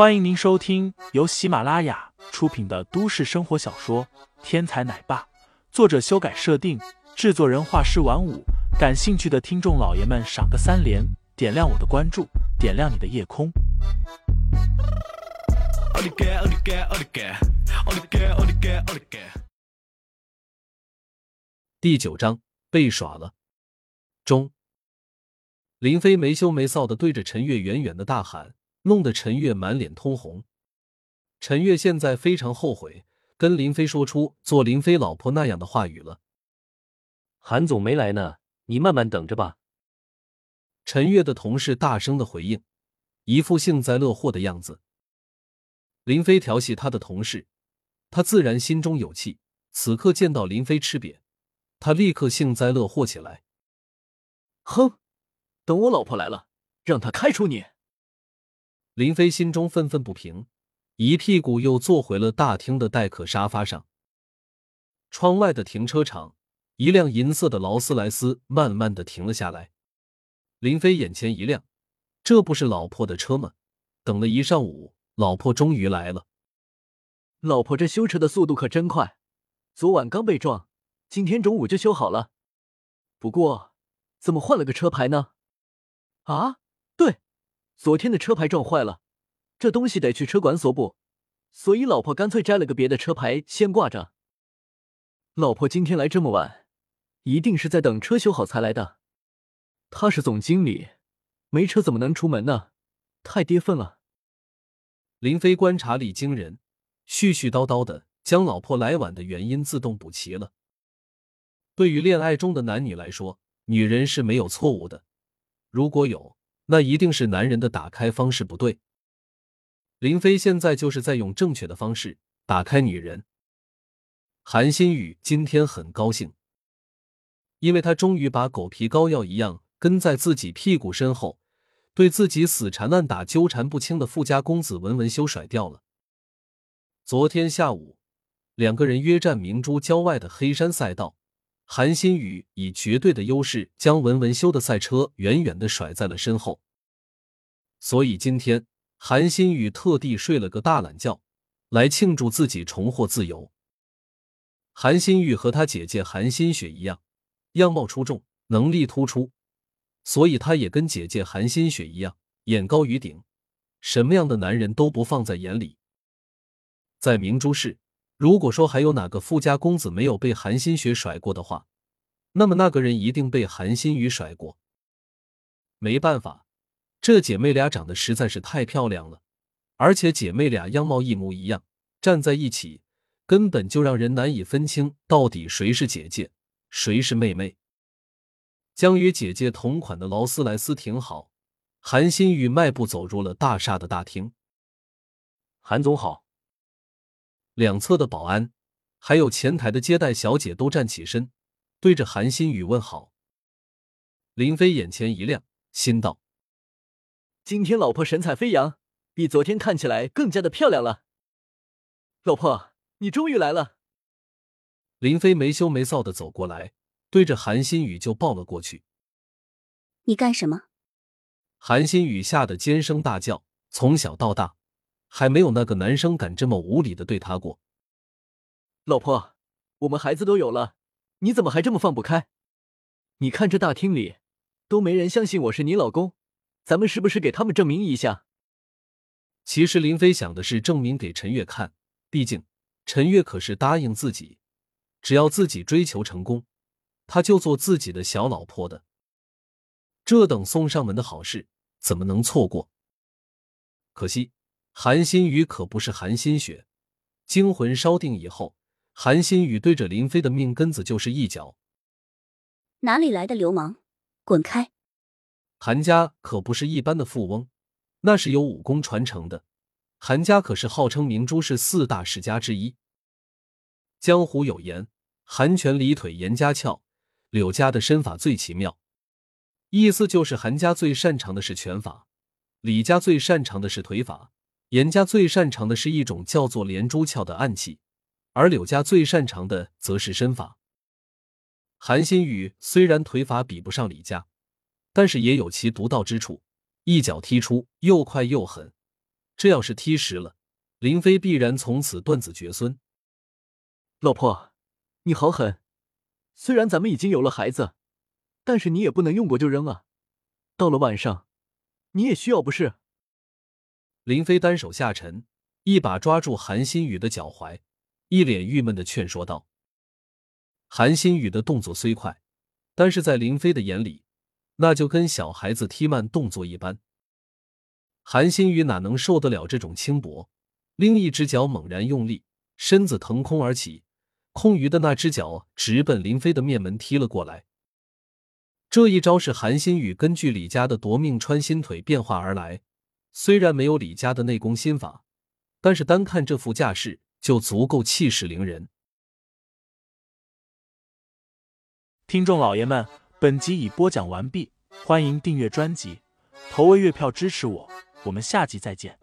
欢迎您收听由喜马拉雅出品的都市生活小说《天才奶爸》，作者修改设定，制作人画师晚舞。感兴趣的听众老爷们，赏个三连，点亮我的关注，点亮你的夜空。第九章被耍了。中，林飞没羞没臊的对着陈月远远的大喊。弄得陈月满脸通红。陈月现在非常后悔跟林飞说出做林飞老婆那样的话语了。韩总没来呢，你慢慢等着吧。陈月的同事大声的回应，一副幸灾乐祸的样子。林飞调戏他的同事，他自然心中有气。此刻见到林飞吃瘪，他立刻幸灾乐祸起来。哼，等我老婆来了，让她开除你。林飞心中愤愤不平，一屁股又坐回了大厅的待客沙发上。窗外的停车场，一辆银色的劳斯莱斯慢慢的停了下来。林飞眼前一亮，这不是老婆的车吗？等了一上午，老婆终于来了。老婆这修车的速度可真快，昨晚刚被撞，今天中午就修好了。不过，怎么换了个车牌呢？啊，对。昨天的车牌撞坏了，这东西得去车管所补，所以老婆干脆摘了个别的车牌先挂着。老婆今天来这么晚，一定是在等车修好才来的。他是总经理，没车怎么能出门呢？太跌份了。林飞观察力惊人，絮絮叨叨的将老婆来晚的原因自动补齐了。对于恋爱中的男女来说，女人是没有错误的，如果有。那一定是男人的打开方式不对。林飞现在就是在用正确的方式打开女人。韩新宇今天很高兴，因为他终于把狗皮膏药一样跟在自己屁股身后，对自己死缠烂打、纠缠不清的富家公子文文修甩掉了。昨天下午，两个人约战明珠郊外的黑山赛道。韩新宇以绝对的优势将文文修的赛车远远的甩在了身后，所以今天韩新宇特地睡了个大懒觉，来庆祝自己重获自由。韩新宇和他姐姐韩新雪一样，样貌出众，能力突出，所以他也跟姐姐韩新雪一样，眼高于顶，什么样的男人都不放在眼里。在明珠市。如果说还有哪个富家公子没有被韩新雪甩过的话，那么那个人一定被韩新雨甩过。没办法，这姐妹俩长得实在是太漂亮了，而且姐妹俩样貌一模一样，站在一起根本就让人难以分清到底谁是姐姐，谁是妹妹。将与姐姐同款的劳斯莱斯停好，韩新宇迈步走入了大厦的大厅。韩总好。两侧的保安，还有前台的接待小姐都站起身，对着韩新宇问好。林飞眼前一亮，心道：“今天老婆神采飞扬，比昨天看起来更加的漂亮了。”老婆，你终于来了。林飞没羞没臊的走过来，对着韩新宇就抱了过去。你干什么？韩新宇吓得尖声大叫，从小到大。还没有那个男生敢这么无理的对他过。老婆，我们孩子都有了，你怎么还这么放不开？你看这大厅里都没人相信我是你老公，咱们是不是给他们证明一下？其实林飞想的是证明给陈月看，毕竟陈月可是答应自己，只要自己追求成功，他就做自己的小老婆的。这等送上门的好事怎么能错过？可惜。韩新宇可不是韩新雪，惊魂稍定以后，韩新宇对着林飞的命根子就是一脚。哪里来的流氓，滚开！韩家可不是一般的富翁，那是有武功传承的。韩家可是号称明珠市四大世家之一。江湖有言，韩拳李腿严家俏，柳家的身法最奇妙，意思就是韩家最擅长的是拳法，李家最擅长的是腿法。严家最擅长的是一种叫做连珠鞘的暗器，而柳家最擅长的则是身法。韩新宇虽然腿法比不上李家，但是也有其独到之处，一脚踢出又快又狠，这要是踢实了，林飞必然从此断子绝孙。老婆，你好狠！虽然咱们已经有了孩子，但是你也不能用过就扔啊。到了晚上，你也需要不是？林飞单手下沉，一把抓住韩新宇的脚踝，一脸郁闷的劝说道。韩新宇的动作虽快，但是在林飞的眼里，那就跟小孩子踢慢动作一般。韩新宇哪能受得了这种轻薄？另一只脚猛然用力，身子腾空而起，空余的那只脚直奔林飞的面门踢了过来。这一招是韩新宇根据李家的夺命穿心腿变化而来，虽然没有李家的内功心法，但是单看这副架势就足够气势凌人。听众老爷们，本集已播讲完毕，欢迎订阅专辑，投喂月票支持我，我们下集再见。